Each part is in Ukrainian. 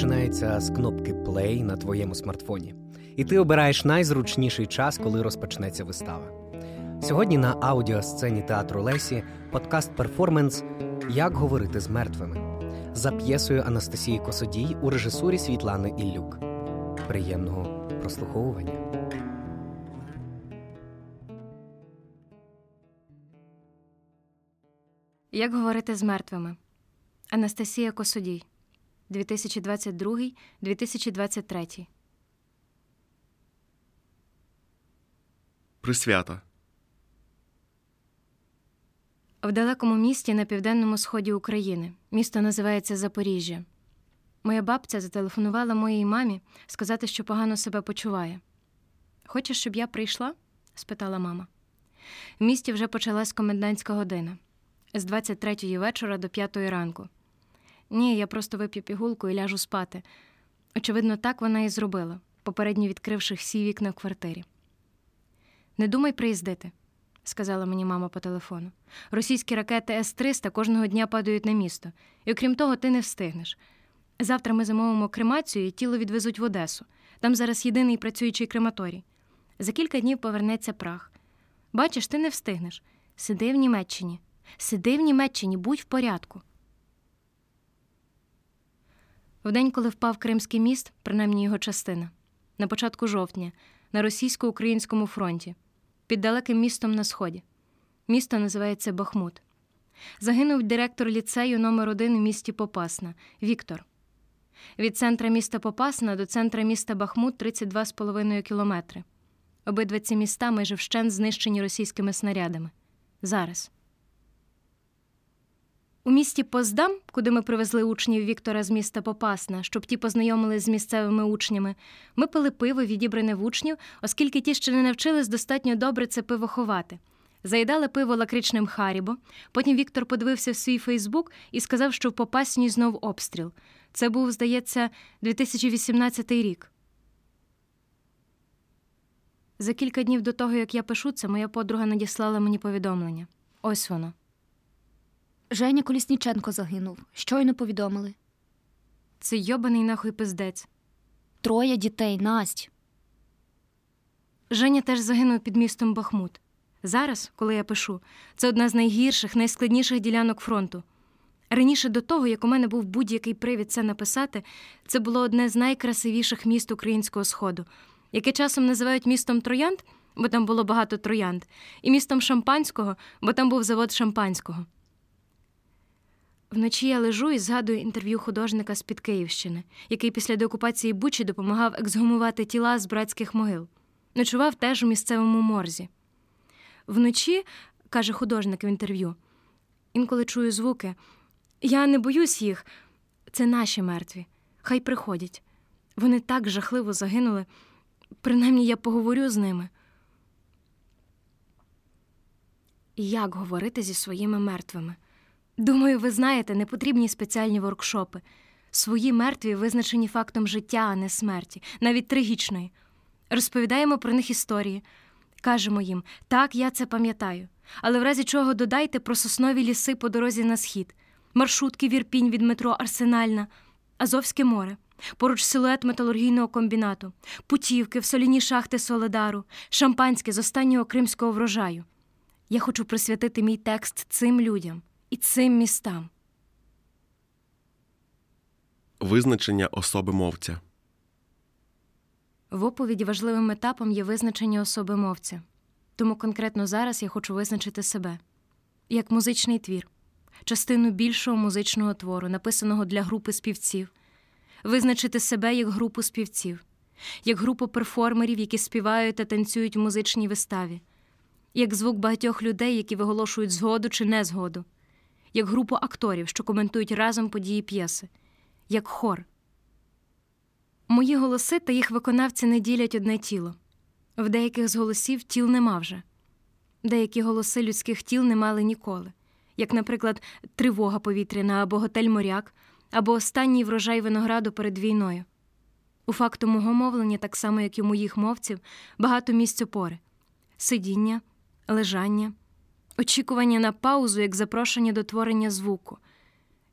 починається з кнопки Play на твоєму смартфоні, і ти обираєш найзручніший час, коли розпочнеться вистава. Сьогодні на аудіосцені театру Лесі подкаст перформанс Як говорити з мертвими за п'єсою Анастасії Косодій у режисурі Світлани Іллюк. Приємного прослуховування. Як говорити з мертвими? Анастасія Косодій 2022-2023 Присвята. В далекому місті на південному сході України. Місто називається Запоріжжя. Моя бабця зателефонувала моїй мамі сказати, що погано себе почуває. Хочеш, щоб я прийшла? спитала мама. В місті вже почалась комендантська година з 23-ї вечора до 5-ї ранку. Ні, я просто вип'ю пігулку і ляжу спати. Очевидно, так вона і зробила, попередньо відкривши всі вікна в квартирі. Не думай приїздити, сказала мені мама по телефону. Російські ракети С-300 кожного дня падають на місто, і окрім того, ти не встигнеш. Завтра ми замовимо кремацію і тіло відвезуть в Одесу. Там зараз єдиний працюючий крематорій. За кілька днів повернеться прах. Бачиш, ти не встигнеш. Сиди в Німеччині. Сиди в Німеччині, будь в порядку. В день, коли впав Кримський міст, принаймні його частина, на початку жовтня, на російсько-українському фронті, під далеким містом на сході. Місто називається Бахмут. Загинув директор ліцею номер 1 у місті Попасна Віктор. Від центра міста Попасна до центра міста Бахмут 32,5 кілометри. Обидва ці міста майже вщент знищені російськими снарядами. Зараз. У місті Поздам, куди ми привезли учнів Віктора з міста Попасна, щоб ті познайомились з місцевими учнями, ми пили пиво, відібране в учнів, оскільки ті ще не навчились достатньо добре це пиво ховати. Заїдали пиво лакричним Харібо. Потім Віктор подивився в свій Фейсбук і сказав, що в Попасній знов обстріл. Це був, здається, 2018 рік. За кілька днів до того, як я пишу це, моя подруга надіслала мені повідомлення. Ось воно. Женя Колісніченко загинув. Щойно повідомили. Це йобаний нахуй пиздець. Троє дітей, Насть. Женя теж загинув під містом Бахмут. Зараз, коли я пишу, це одна з найгірших, найскладніших ділянок фронту. Раніше до того, як у мене був будь-який привід це написати, це було одне з найкрасивіших міст українського сходу, яке часом називають містом Троянд, бо там було багато троянд, і містом Шампанського, бо там був завод шампанського. Вночі я лежу і згадую інтерв'ю художника з під Київщини, який після деокупації Бучі допомагав ексгумувати тіла з братських могил. Ночував теж у місцевому морзі. Вночі, каже художник в інтерв'ю, інколи чую звуки. Я не боюсь їх, це наші мертві. Хай приходять. Вони так жахливо загинули. Принаймні я поговорю з ними. Як говорити зі своїми мертвими? Думаю, ви знаєте, не потрібні спеціальні воркшопи. Свої мертві визначені фактом життя, а не смерті, навіть трагічної. Розповідаємо про них історії. Кажемо їм, так, я це пам'ятаю. Але в разі чого додайте про соснові ліси по дорозі на схід, маршрутки вірпінь від метро Арсенальна, Азовське море, поруч силует металургійного комбінату, путівки в соляні шахти Соледару, шампанське з останнього кримського врожаю. Я хочу присвятити мій текст цим людям і цим містам. Визначення особи мовця. В оповіді важливим етапом є визначення особи мовця. Тому конкретно зараз я хочу визначити себе як музичний твір, частину більшого музичного твору, написаного для групи співців, визначити себе як групу співців, як групу перформерів, які співають та танцюють в музичній виставі, як звук багатьох людей, які виголошують згоду чи незгоду, як групу акторів, що коментують разом події п'єси, як хор. Мої голоси та їх виконавці не ділять одне тіло. В деяких з голосів тіл нема вже. Деякі голоси людських тіл не мали ніколи, як, наприклад, тривога повітряна або готель моряк, або останній врожай винограду перед війною. У факту мого мовлення, так само як і у моїх мовців, багато місць опори сидіння, лежання, очікування на паузу як запрошення до творення звуку,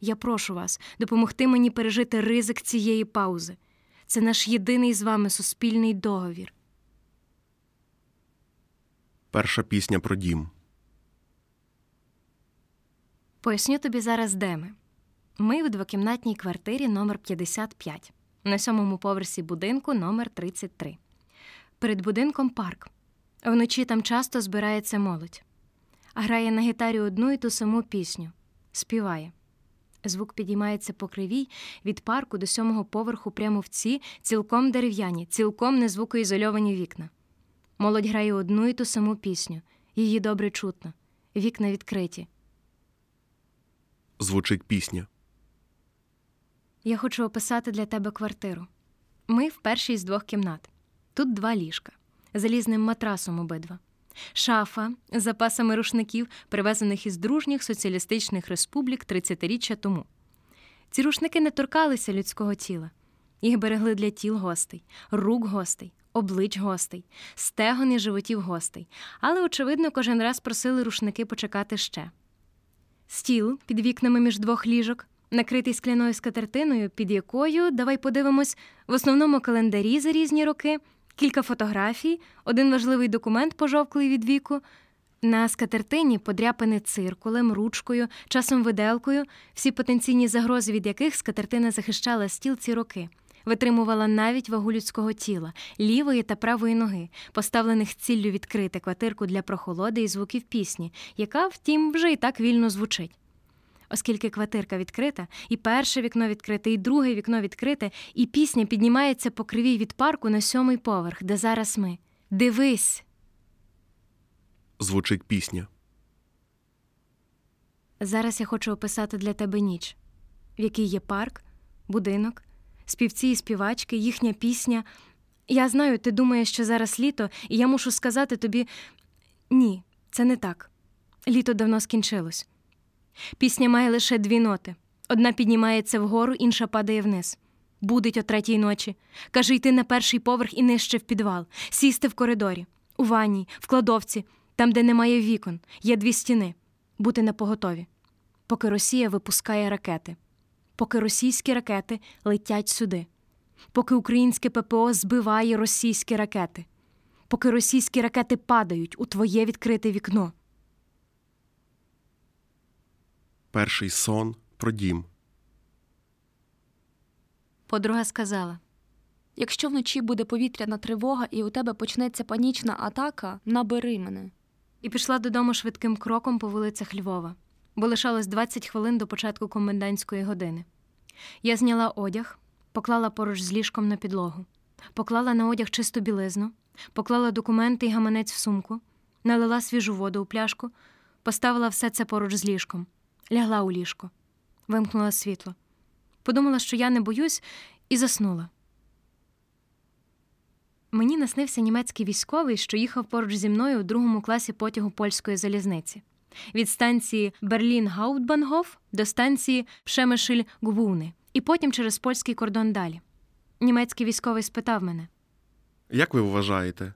Я прошу вас допомогти мені пережити ризик цієї паузи. Це наш єдиний з вами суспільний договір. Перша пісня про дім. Поясню тобі зараз, де ми. Ми в двокімнатній квартирі номер 55 на сьомому поверсі будинку номер 33. Перед будинком парк. Вночі там часто збирається молодь. Грає на гітарі одну і ту саму пісню. Співає. Звук підіймається по кривій від парку до сьомого поверху прямо в ці цілком дерев'яні, цілком незвукоізольовані вікна. Молодь грає одну і ту саму пісню. Її добре чутно. Вікна відкриті. Звучить пісня. Я хочу описати для тебе квартиру. Ми в першій з двох кімнат. Тут два ліжка, залізним матрасом обидва. Шафа з запасами рушників, привезених із дружніх соціалістичних республік 30-річчя тому. Ці рушники не торкалися людського тіла. Їх берегли для тіл гостей, рук гостей, облич гостей, стегон і животів гостей. Але, очевидно, кожен раз просили рушники почекати ще. Стіл під вікнами між двох ліжок, накритий скляною скатертиною, під якою, давай подивимось, в основному календарі за різні роки, кілька фотографій, один важливий документ, пожовклий від віку. На скатертині подряпини циркулем, ручкою, часом виделкою, всі потенційні загрози, від яких скатертина захищала стіл ці роки, витримувала навіть вагу людського тіла, лівої та правої ноги, поставлених ціллю відкрити квартирку для прохолоди і звуків пісні, яка, втім, вже і так вільно звучить. Оскільки квартирка відкрита, і перше вікно відкрите, і друге вікно відкрите, і пісня піднімається по кривій від парку на сьомий поверх, де зараз ми. Дивись! Звучить пісня. Зараз я хочу описати для тебе ніч, в якій є парк, будинок, співці і співачки, їхня пісня. Я знаю, ти думаєш, що зараз літо, і я мушу сказати тобі ні, це не так. Літо давно скінчилось. Пісня має лише дві ноти. Одна піднімається вгору, інша падає вниз. Будить о третій ночі. Каже йти на перший поверх і нижче в підвал, сісти в коридорі, у ванній, в кладовці, там, де немає вікон, є дві стіни, бути напоготові. Поки Росія випускає ракети, поки російські ракети летять сюди, поки українське ППО збиває російські ракети, поки російські ракети падають у твоє відкрите вікно. Перший сон про дім. Подруга сказала. Якщо вночі буде повітряна тривога і у тебе почнеться панічна атака, набери мене. і пішла додому швидким кроком по вулицях Львова, бо лишалось 20 хвилин до початку комендантської години. Я зняла одяг, поклала поруч з ліжком на підлогу, поклала на одяг чисту білизну, поклала документи і гаманець в сумку, налила свіжу воду у пляшку, поставила все це поруч з ліжком, лягла у ліжко, вимкнула світло. Подумала, що я не боюсь, і заснула. Мені наснився німецький військовий, що їхав поруч зі мною у другому класі потягу польської залізниці. Від станції Берлін-Гаутбангоф до станції пшемишиль гвуни і потім через польський кордон далі. Німецький військовий спитав мене: Як ви вважаєте?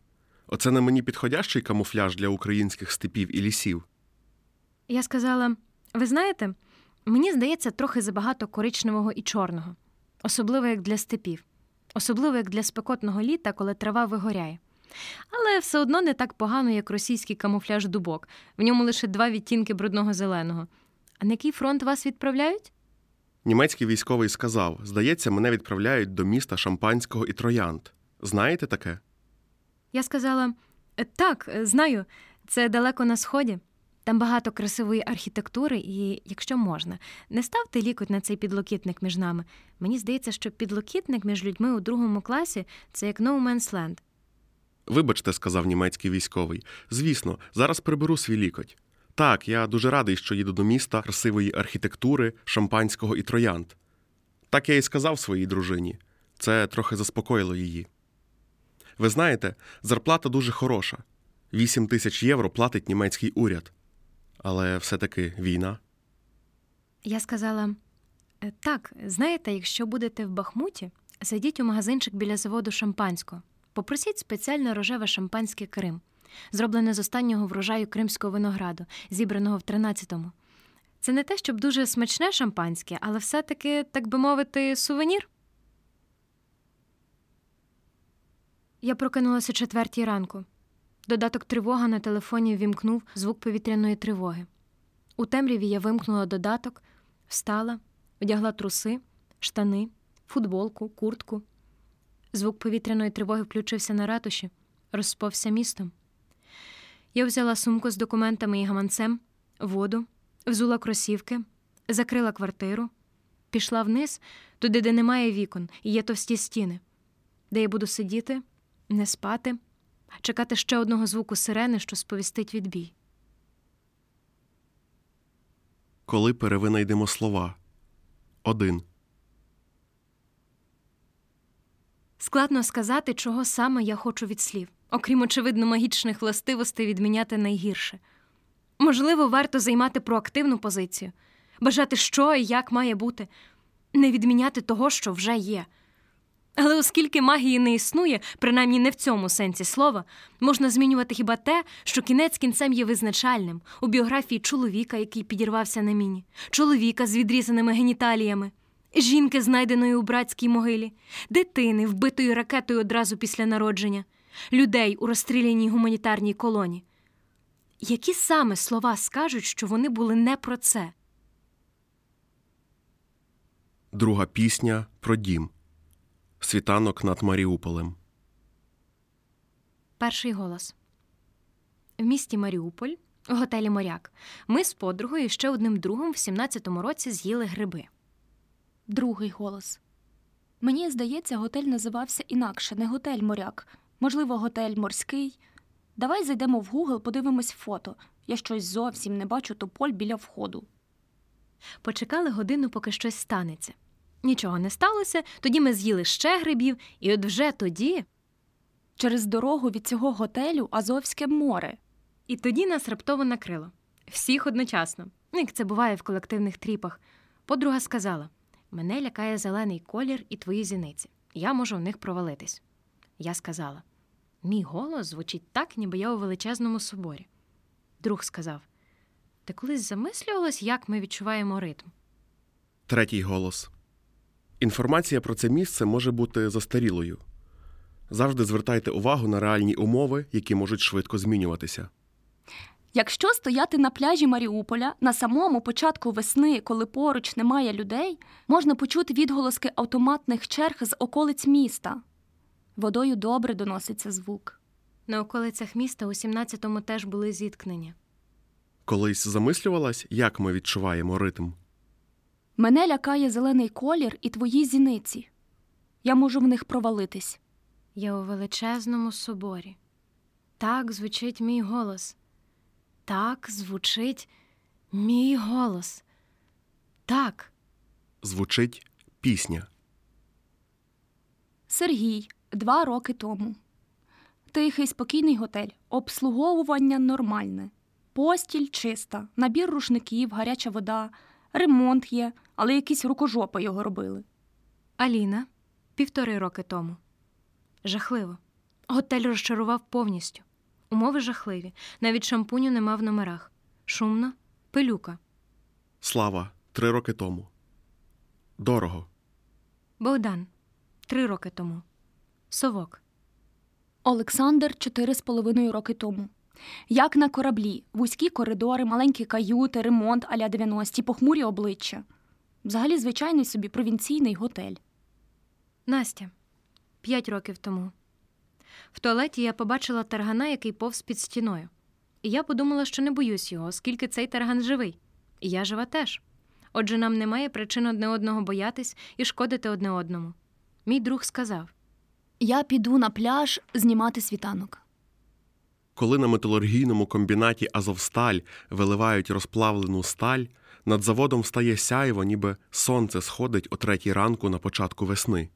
Оце на мені підходящий камуфляж для українських степів і лісів? Я сказала: ви знаєте, мені здається трохи забагато коричневого і чорного, особливо як для степів, особливо як для спекотного літа, коли трава вигоряє. Але все одно не так погано, як російський камуфляж дубок. В ньому лише два відтінки брудного зеленого. А на який фронт вас відправляють? Німецький військовий сказав: здається, мене відправляють до міста Шампанського і Троянд. Знаєте таке? Я сказала: «Е, так, е, знаю, це далеко на сході. Там багато красивої архітектури, і, якщо можна, не ставте лікоть на цей підлокітник між нами. Мені здається, що підлокітник між людьми у другому класі це як no man's land. Вибачте, сказав німецький військовий. Звісно, зараз приберу свій лікоть. Так, я дуже радий, що їду до міста красивої архітектури, шампанського і троянд. Так я і сказав своїй дружині. Це трохи заспокоїло її. Ви знаєте, зарплата дуже хороша. 8 тисяч євро платить німецький уряд. Але все-таки війна. Я сказала: «Е, так, знаєте, якщо будете в Бахмуті, зайдіть у магазинчик біля заводу шампанського. Попросіть спеціальне рожеве шампанське Крим, зроблене з останнього врожаю кримського винограду, зібраного в 13-му. Це не те, щоб дуже смачне шампанське, але все-таки, так би мовити, сувенір. Я прокинулася четвертій ранку. Додаток тривога на телефоні вімкнув звук повітряної тривоги. У темряві я вимкнула додаток, встала, одягла труси, штани, футболку, куртку. Звук повітряної тривоги включився на ратуші, розповся містом. Я взяла сумку з документами і гаманцем, воду, взула кросівки, закрила квартиру, пішла вниз, туди, де немає вікон, і є товсті стіни, де я буду сидіти, не спати, чекати ще одного звуку сирени, що сповістить відбій. Коли перевинайдемо слова. Один. Складно сказати, чого саме я хочу від слів, окрім очевидно магічних властивостей відміняти найгірше. Можливо, варто займати проактивну позицію, бажати, що і як має бути, не відміняти того, що вже є. Але оскільки магії не існує, принаймні не в цьому сенсі слова, можна змінювати хіба те, що кінець кінцем є визначальним у біографії чоловіка, який підірвався на міні, чоловіка з відрізаними геніталіями, жінки, знайденої у братській могилі, дитини, вбитої ракетою одразу після народження, людей у розстріляній гуманітарній колоні. Які саме слова скажуть, що вони були не про це? Друга пісня про дім. Світанок над Маріуполем. Перший голос. В місті Маріуполь, у готелі Моряк, ми з подругою і ще одним другом в 17-му році з'їли гриби. Другий голос. Мені здається, готель називався інакше, не готель моряк. Можливо, готель морський. Давай зайдемо в Google, подивимось фото. Я щось зовсім не бачу тополь біля входу. Почекали годину, поки щось станеться. Нічого не сталося, тоді ми з'їли ще грибів, і от вже тоді. Через дорогу від цього готелю Азовське море. І тоді нас раптово накрило. Всіх одночасно, Ну, як це буває в колективних тріпах. Подруга сказала: мене лякає зелений колір і твої зіниці. Я можу в них провалитись. Я сказала: мій голос звучить так, ніби я у величезному соборі. Друг сказав: Ти колись замислювалась, як ми відчуваємо ритм? Третій голос. Інформація про це місце може бути застарілою. Завжди звертайте увагу на реальні умови, які можуть швидко змінюватися. Якщо стояти на пляжі Маріуполя на самому початку весни, коли поруч немає людей, можна почути відголоски автоматних черг з околиць міста. Водою добре доноситься звук. На околицях міста у 17-му теж були зіткнення. Колись замислювалась, як ми відчуваємо ритм. Мене лякає зелений колір і твої зіниці. Я можу в них провалитись. Я у величезному соборі. Так звучить мій голос. Так звучить мій голос. Так. Звучить пісня. Сергій, два роки тому. Тихий спокійний готель, обслуговування нормальне, постіль чиста, набір рушників, гаряча вода, ремонт є, але якісь рукожопи його робили. Аліна півтори роки тому. Жахливо. Готель розчарував повністю. Умови жахливі. Навіть шампуню нема в номерах. Шумно, пилюка. Слава три роки тому. Дорого. Богдан три роки тому. Совок. Олександр чотири з половиною роки тому. Як на кораблі, вузькі коридори, маленькі каюти, ремонт аля 90-ті, похмурі обличчя. Взагалі звичайний собі провінційний готель. Настя п'ять років тому. В туалеті я побачила таргана, який повз під стіною. І я подумала, що не боюсь його, оскільки цей тарган живий. І я жива теж. Отже, нам немає причин одне одного боятись і шкодити одне одному. Мій друг сказав: Я піду на пляж знімати світанок. Коли на металургійному комбінаті Азовсталь виливають розплавлену сталь, над заводом стає сяйво, ніби сонце сходить о третій ранку на початку весни.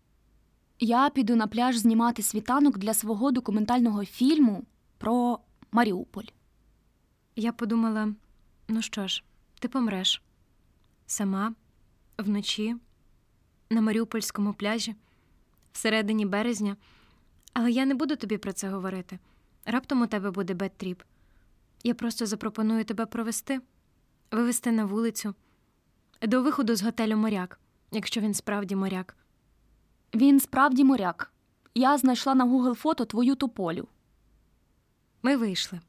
Я піду на пляж знімати світанок для свого документального фільму про Маріуполь. Я подумала: ну що ж, ти помреш сама, вночі, на Маріупольському пляжі, всередині березня, але я не буду тобі про це говорити. Раптом у тебе буде бедтріп. Я просто запропоную тебе провести вивезти на вулицю до виходу з готелю моряк, якщо він справді моряк. Він справді моряк. Я знайшла на Google фото твою тополю. Ми вийшли.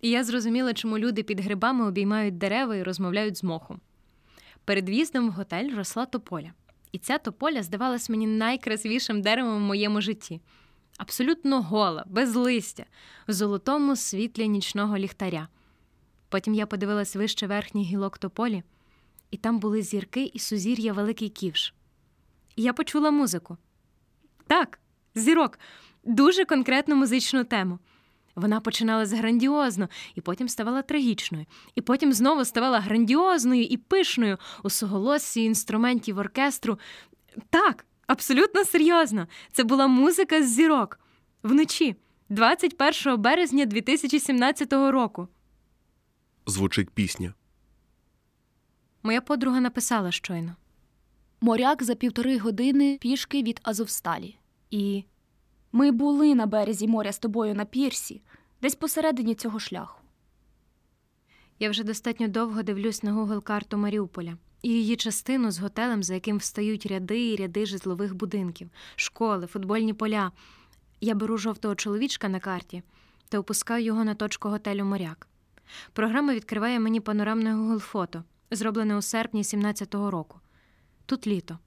І я зрозуміла, чому люди під грибами обіймають дерева і розмовляють з мохом. Перед в'їздом в готель росла тополя. І ця тополя здавалась мені найкрасивішим деревом в моєму житті. Абсолютно гола, без листя, в золотому світлі нічного ліхтаря. Потім я подивилась вище верхній гілок тополі, і там були зірки і сузір'я Великий Ківш. І я почула музику. Так, зірок, дуже конкретну музичну тему. Вона починалась грандіозно, і потім ставала трагічною, і потім знову ставала грандіозною і пишною у суголоссі інструментів оркестру. Так, абсолютно серйозно. Це була музика з зірок вночі, 21 березня 2017 року. Звучить пісня. Моя подруга написала щойно. Моряк за півтори години пішки від Азовсталі. І Ми були на березі моря з тобою на пірсі, десь посередині цього шляху. я вже достатньо довго дивлюсь на Google карту Маріуполя і її частину з готелем, за яким встають ряди і ряди житлових будинків, школи, футбольні поля. Я беру жовтого чоловічка на карті та опускаю його на точку готелю Моряк. Програма відкриває мені панорамне Google фото, зроблене у серпні 17-го року. Тут літо.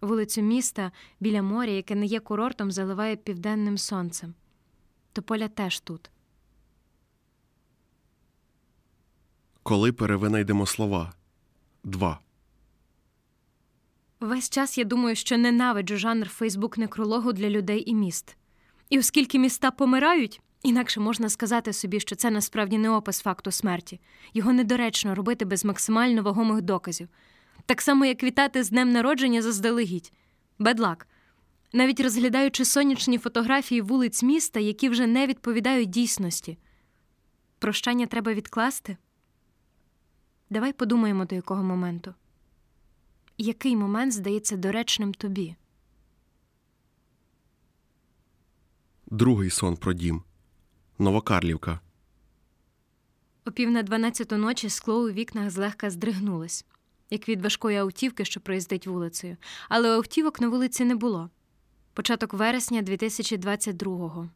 Вулицю міста біля моря, яке не є курортом, заливає південним сонцем. Тополя теж тут. Коли перевинайдемо слова. 2. Весь час я думаю, що ненавиджу жанр Фейсбук-некрологу для людей і міст. І оскільки міста помирають, інакше можна сказати собі, що це насправді не опис факту смерті. Його недоречно робити без максимально вагомих доказів. Так само, як вітати з днем народження заздалегідь. Бедлак. Навіть розглядаючи сонячні фотографії вулиць міста, які вже не відповідають дійсності. Прощання треба відкласти. Давай подумаємо до якого моменту. Який момент здається доречним тобі? Другий сон про дім. Новокарлівка. О пів на дванадцяту ночі скло у вікнах злегка здригнулось, як від важкої автівки, що проїздить вулицею, але автівок на вулиці не було. Початок вересня 2022-го.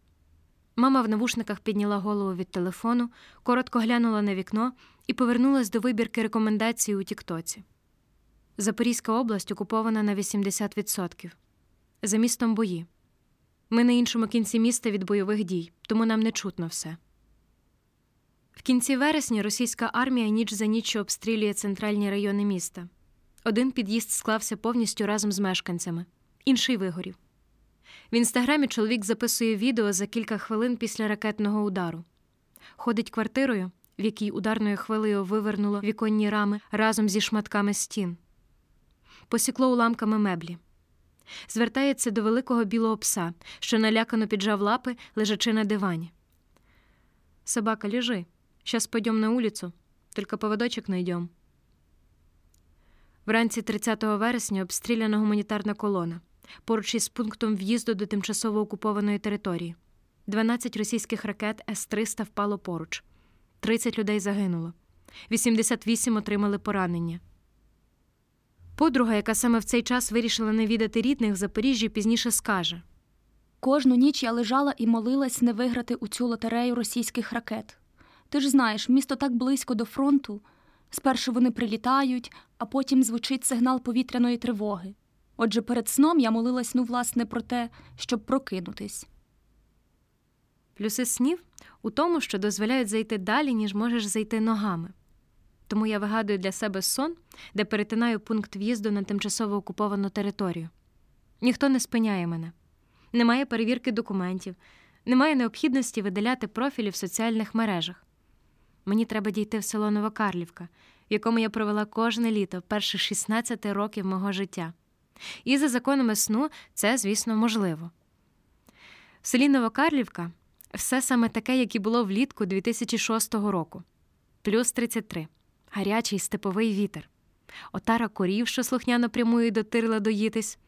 Мама в навушниках підняла голову від телефону, коротко глянула на вікно і повернулась до вибірки рекомендацій у Тіктоці. Запорізька область окупована на 80%. За містом бої. Ми на іншому кінці міста від бойових дій, тому нам не чутно все. В кінці вересня російська армія ніч за ніччю обстрілює центральні райони міста. Один під'їзд склався повністю разом з мешканцями, інший вигорів. В інстаграмі чоловік записує відео за кілька хвилин після ракетного удару. Ходить квартирою, в якій ударною хвилею вивернуло віконні рами разом зі шматками стін. Посікло уламками меблі. Звертається до великого білого пса, що налякано піджав лапи, лежачи на дивані. Собака, лежи. Сейчас пойдем на улицу, только поводочок найдем. Вранці 30 вересня обстріляна гуманітарна колона поруч із пунктом в'їзду до тимчасово окупованої території. 12 російських ракет С-300 впало поруч. 30 людей загинуло. 88 отримали поранення. Подруга, яка саме в цей час вирішила не відати рідних в Запоріжжі, пізніше скаже: Кожну ніч я лежала і молилась не виграти у цю лотерею російських ракет. Ти ж знаєш, місто так близько до фронту. Спершу вони прилітають, а потім звучить сигнал повітряної тривоги. Отже, перед сном я молилась, ну, власне, про те, щоб прокинутись. Плюси снів у тому, що дозволяють зайти далі, ніж можеш зайти ногами. Тому я вигадую для себе сон, де перетинаю пункт в'їзду на тимчасово окуповану територію. Ніхто не спиняє мене, немає перевірки документів, немає необхідності видаляти профілі в соціальних мережах. Мені треба дійти в село Новокарлівка, в якому я провела кожне літо перших 16 років мого життя. І за законами сну це, звісно, можливо. В селі Новокарлівка все саме таке, як і було влітку 2006 року. Плюс 33. Гарячий степовий вітер. Отара корів, що слухняно прямує до тирла доїтись.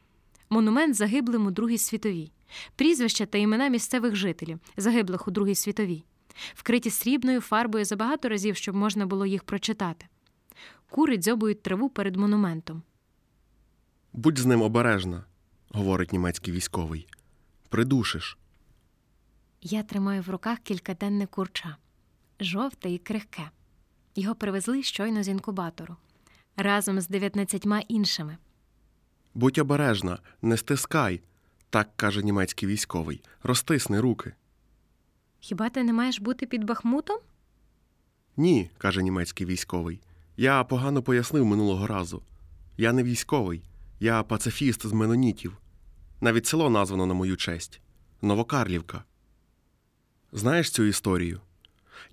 Монумент загиблим у Другій світовій. Прізвища та імена місцевих жителів, загиблих у Другій світовій. вкриті срібною фарбою за багато разів, щоб можна було їх прочитати. Кури дзьобують траву перед монументом. Будь з ним обережна, говорить німецький військовий. Придушиш. Я тримаю в руках кількаденне курча жовте і крихке. Його привезли щойно з інкубатору разом з 19 іншими. Будь обережна, не стискай, так каже німецький військовий. Розтисни руки. Хіба ти не маєш бути під бахмутом? Ні, каже німецький військовий. Я погано пояснив минулого разу. Я не військовий, я пацифіст з менонітів. Навіть село названо на мою честь Новокарлівка. Знаєш цю історію?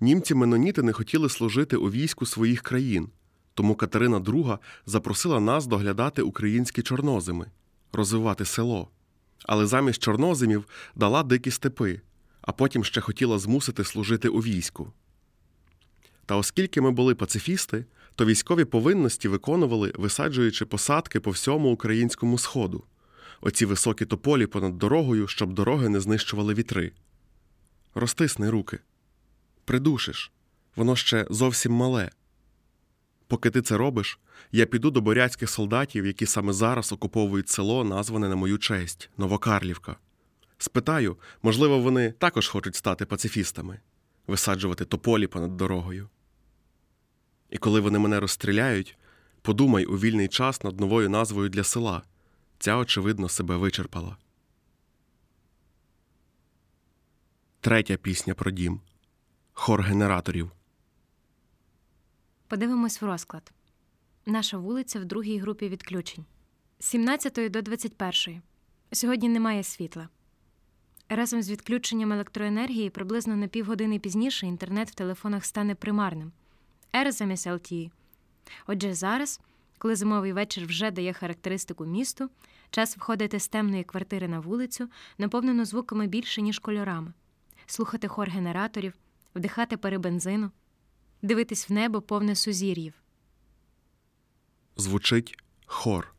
Німці меноніти не хотіли служити у війську своїх країн, тому Катерина II запросила нас доглядати українські чорнозими, розвивати село. Але замість чорнозимів дала дикі степи, а потім ще хотіла змусити служити у війську. Та оскільки ми були пацифісти, то військові повинності виконували, висаджуючи посадки по всьому українському сходу, оці високі тополі понад дорогою, щоб дороги не знищували вітри. Розтисни руки, придушиш, воно ще зовсім мале. Поки ти це робиш, я піду до бурятських солдатів, які саме зараз окуповують село, назване на мою честь Новокарлівка. Спитаю, можливо, вони також хочуть стати пацифістами, висаджувати тополі понад дорогою. І коли вони мене розстріляють, подумай у вільний час над новою назвою для села. Ця, очевидно, себе вичерпала. Третя пісня про дім хор генераторів. Подивимось в розклад. Наша вулиця в другій групі відключень з 17 до 21. Сьогодні немає світла. Разом з відключенням електроенергії приблизно на півгодини пізніше інтернет в телефонах стане примарним. Замість Отже, зараз, коли зимовий вечір вже дає характеристику місту, час входити з темної квартири на вулицю, наповнену звуками більше, ніж кольорами, слухати хор генераторів, вдихати пари бензину, дивитись в небо повне сузір'їв. Звучить хор.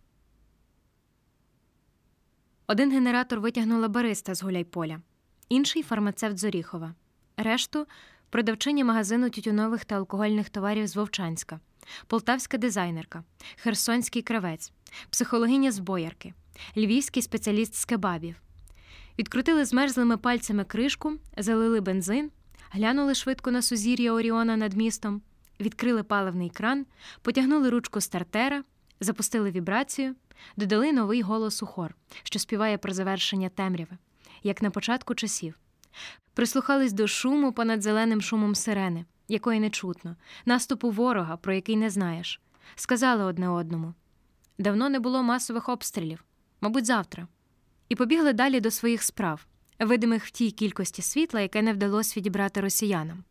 Один генератор витягнула бариста з Гуляйполя, інший фармацевт з Оріхова. Решту продавчиня магазину тютюнових та алкогольних товарів з Вовчанська, полтавська дизайнерка, херсонський кравець, психологиня з боярки, львівський спеціаліст з кебабів. Відкрутили змерзлими пальцями кришку, залили бензин, глянули швидко на сузір'я Оріона над містом, відкрили паливний кран, потягнули ручку стартера, запустили вібрацію, додали новий голос у хор, що співає про завершення темряви, як на початку часів. Прислухались до шуму понад зеленим шумом сирени, якої не чутно, наступу ворога, про який не знаєш. Сказали одне одному давно не було масових обстрілів, мабуть, завтра. І побігли далі до своїх справ, видимих в тій кількості світла, яке не вдалося відібрати росіянам.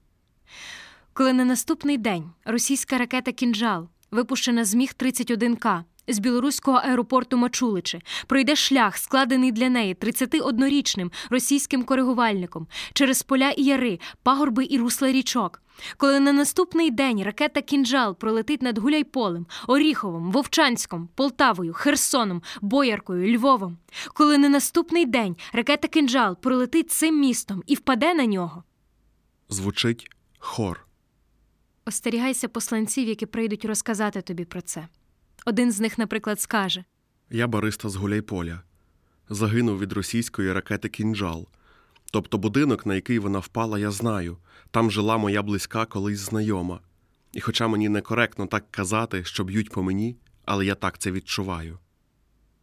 Коли на наступний день російська ракета Кінжал, випущена з міг 31 к з білоруського аеропорту Мачуличі, пройде шлях, складений для неї 31-річним російським коригувальником через поля і яри, пагорби і русла річок. Коли на наступний день ракета Кінжал пролетить над Гуляйполем, Оріховом, Вовчанськом, Полтавою, Херсоном, Бояркою, Львовом, коли на наступний день ракета Кінжал пролетить цим містом і впаде на нього. Звучить хор. Остерігайся посланців, які прийдуть розказати тобі про це. Один з них, наприклад, скаже Я бариста з Гуляйполя. Загинув від російської ракети Кінджал. Тобто будинок, на який вона впала, я знаю. Там жила моя близька колись знайома. І хоча мені некоректно так казати, що б'ють по мені, але я так це відчуваю.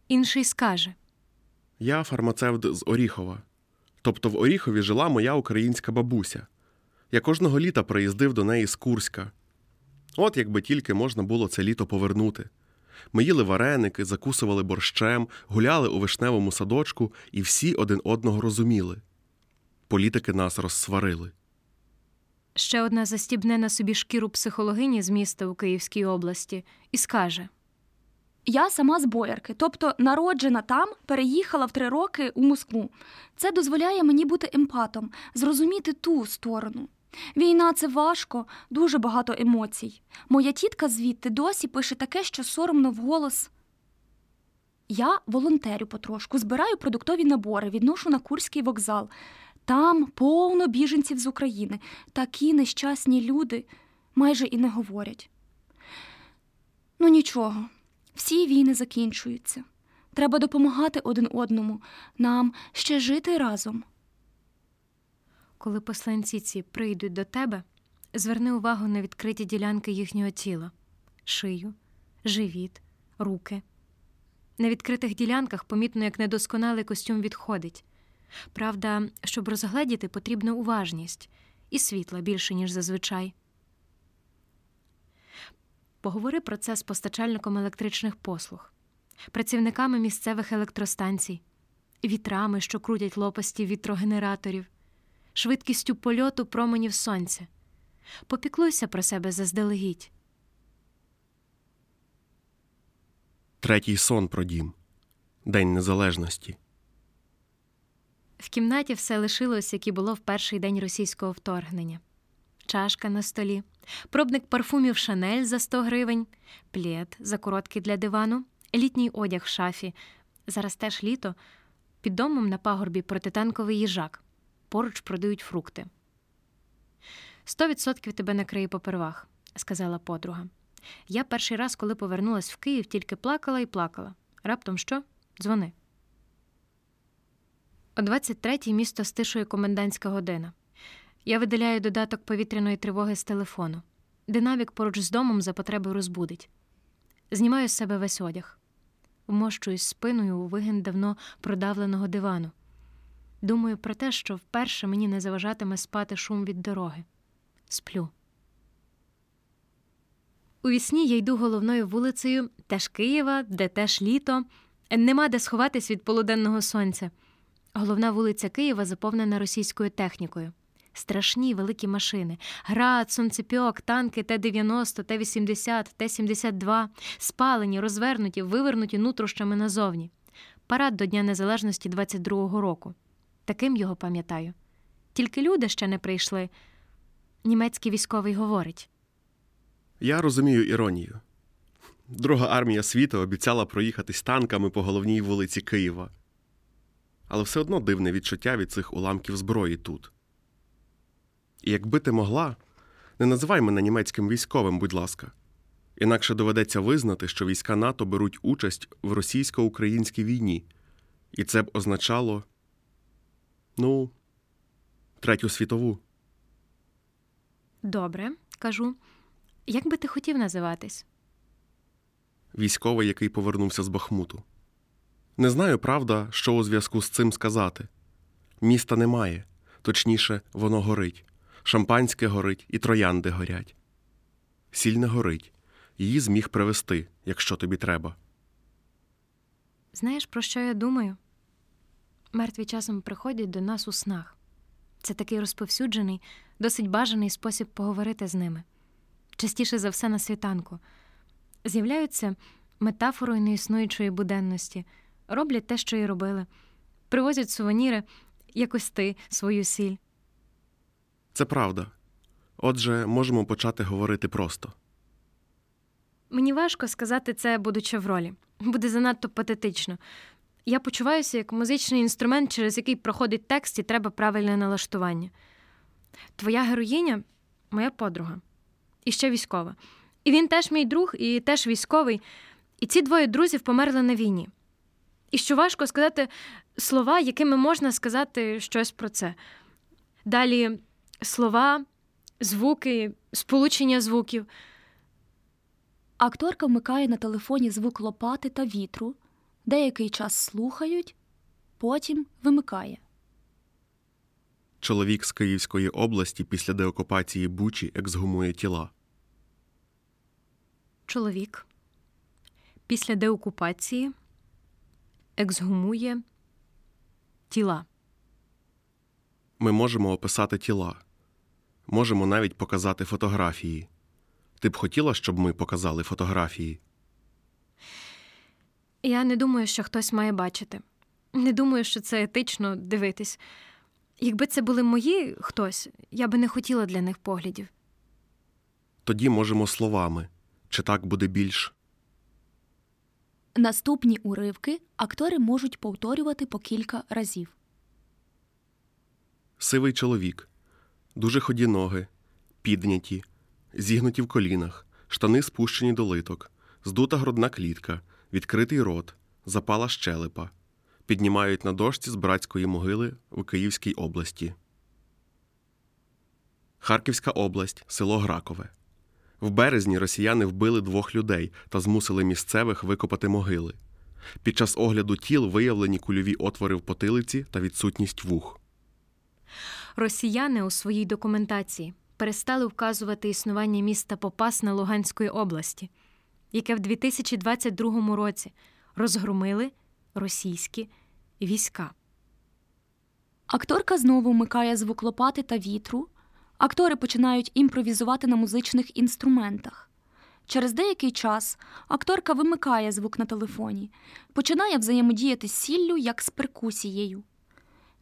інший скаже Я фармацевт з Оріхова. Тобто в Оріхові жила моя українська бабуся. Я кожного літа приїздив до неї з Курська. От якби тільки можна було це літо повернути. Ми їли вареники, закусували борщем, гуляли у вишневому садочку, і всі один одного розуміли. Політики нас розсварили. ще одна застібне на собі шкіру психологині з міста у Київській області і скаже Я сама з боярки, тобто народжена там, переїхала в три роки у Москву. Це дозволяє мені бути емпатом, зрозуміти ту сторону. Війна це важко, дуже багато емоцій. Моя тітка звідти досі пише таке, що соромно вголос. Я волонтерю потрошку, збираю продуктові набори, відношу на Курський вокзал. Там повно біженців з України. Такі нещасні люди майже і не говорять. Ну нічого, всі війни закінчуються. Треба допомагати один одному, нам ще жити разом. Коли посланці ці прийдуть до тебе, зверни увагу на відкриті ділянки їхнього тіла шию, живіт, руки. На відкритих ділянках помітно, як недосконалий костюм відходить. Правда, щоб розгледіти, потрібна уважність і світла більше, ніж зазвичай. Поговори про це з постачальником електричних послуг, працівниками місцевих електростанцій, вітрами, що крутять лопасті вітрогенераторів, швидкістю польоту променів сонця. Попіклуйся про себе заздалегідь. Третій сон про дім. День Незалежності. В кімнаті все лишилось, як і було в перший день російського вторгнення. Чашка на столі, пробник парфумів Шанель за 100 гривень, плед за короткий для дивану, літній одяг в шафі. Зараз теж літо. Під домом на пагорбі протитанковий їжак. Поруч продають фрукти. Сто відсотків тебе накриє попервах, сказала подруга. Я перший раз, коли повернулась в Київ, тільки плакала і плакала. Раптом що? Дзвони. О 23-й місто стишує комендантська година. Я видаляю додаток повітряної тривоги з телефону. Динамік поруч з домом за потреби розбудить. Знімаю з себе весь одяг, вмощуюсь спиною у вигин давно продавленого дивану. Думаю про те, що вперше мені не заважатиме спати шум від дороги. Сплю. У вісні я йду головною вулицею, теж Києва, де теж літо. Нема де сховатись від полуденного сонця. Головна вулиця Києва заповнена російською технікою. Страшні великі машини, град, сонцепьок, танки Т-90, Т-80, Т-72, спалені, розвернуті, вивернуті нутрощами назовні. Парад до Дня Незалежності 22-го року. Таким його пам'ятаю. Тільки люди ще не прийшли. Німецький військовий говорить. Я розумію іронію. Друга армія світу обіцяла проїхатись танками по головній вулиці Києва. Але все одно дивне відчуття від цих уламків зброї тут. І якби ти могла, не називай мене німецьким військовим, будь ласка. Інакше доведеться визнати, що війська НАТО беруть участь в російсько-українській війні, і це б означало ну, третю світову. Добре, кажу. Як би ти хотів називатись? Військовий, який повернувся з Бахмуту. Не знаю, правда, що у зв'язку з цим сказати. Міста немає, точніше, воно горить. Шампанське горить і троянди горять. Сіль не горить. Її зміг привезти, якщо тобі треба. Знаєш, про що я думаю? Мертві часом приходять до нас у снах. Це такий розповсюджений, досить бажаний спосіб поговорити з ними. Частіше за все на світанку. З'являються метафорою неіснуючої буденності, роблять те, що й робили, привозять сувеніри, якось ти свою сіль. Це правда. Отже, можемо почати говорити просто. Мені важко сказати це, будучи в ролі. Буде занадто патетично. Я почуваюся як музичний інструмент, через який проходить текст і треба правильне налаштування. Твоя героїня моя подруга, і ще військова. І він теж мій друг, і теж військовий. І ці двоє друзів померли на війні. І що важко сказати слова, якими можна сказати щось про це. Далі слова, звуки, сполучення звуків. Акторка вмикає на телефоні звук лопати та вітру, деякий час слухають, потім вимикає. Чоловік з Київської області після деокупації Бучі ексгумує тіла. Чоловік після деокупації ексгумує тіла. Ми можемо описати тіла, можемо навіть показати фотографії. Ти б хотіла, щоб ми показали фотографії? Я не думаю, що хтось має бачити. Не думаю, що це етично дивитись. Якби це були мої хтось, я би не хотіла для них поглядів. Тоді можемо словами. Чи так буде більш? Наступні уривки актори можуть повторювати по кілька разів. сивий чоловік, дуже ході ноги, підняті, зігнуті в колінах, штани спущені до литок, здута грудна клітка, відкритий рот, запала щелепа. Піднімають на дошці з братської могили в Київській області. Харківська область, село Гракове. В березні росіяни вбили двох людей та змусили місцевих викопати могили. Під час огляду тіл виявлені кульові отвори в потилиці та відсутність вух. Росіяни у своїй документації перестали вказувати існування міста Попасна Луганської області, яке в 2022 році розгромили російські війська. Акторка знову вмикає звук лопати та вітру. Актори починають імпровізувати на музичних інструментах. Через деякий час акторка вимикає звук на телефоні, починає взаємодіяти з сіллю як з перкусією.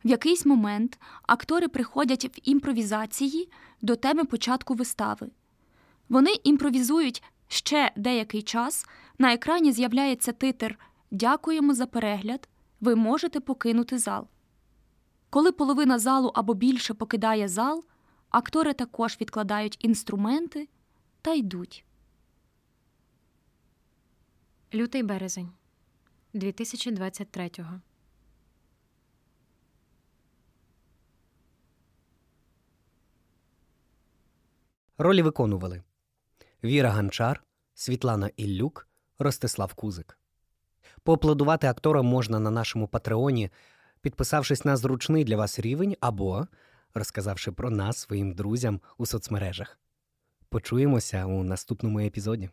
В якийсь момент актори приходять в імпровізації до теми початку вистави. Вони імпровізують ще деякий час. На екрані з'являється титр Дякуємо за перегляд. Ви можете покинути зал. Коли половина залу або більше покидає зал, актори також відкладають інструменти та йдуть. Лютий березень 2023-го. Ролі виконували Віра Ганчар, Світлана Іллюк, Ростислав Кузик. Поаплодувати акторам можна на нашому патреоні, підписавшись на зручний для вас рівень або розказавши про нас своїм друзям у соцмережах. Почуємося у наступному епізоді.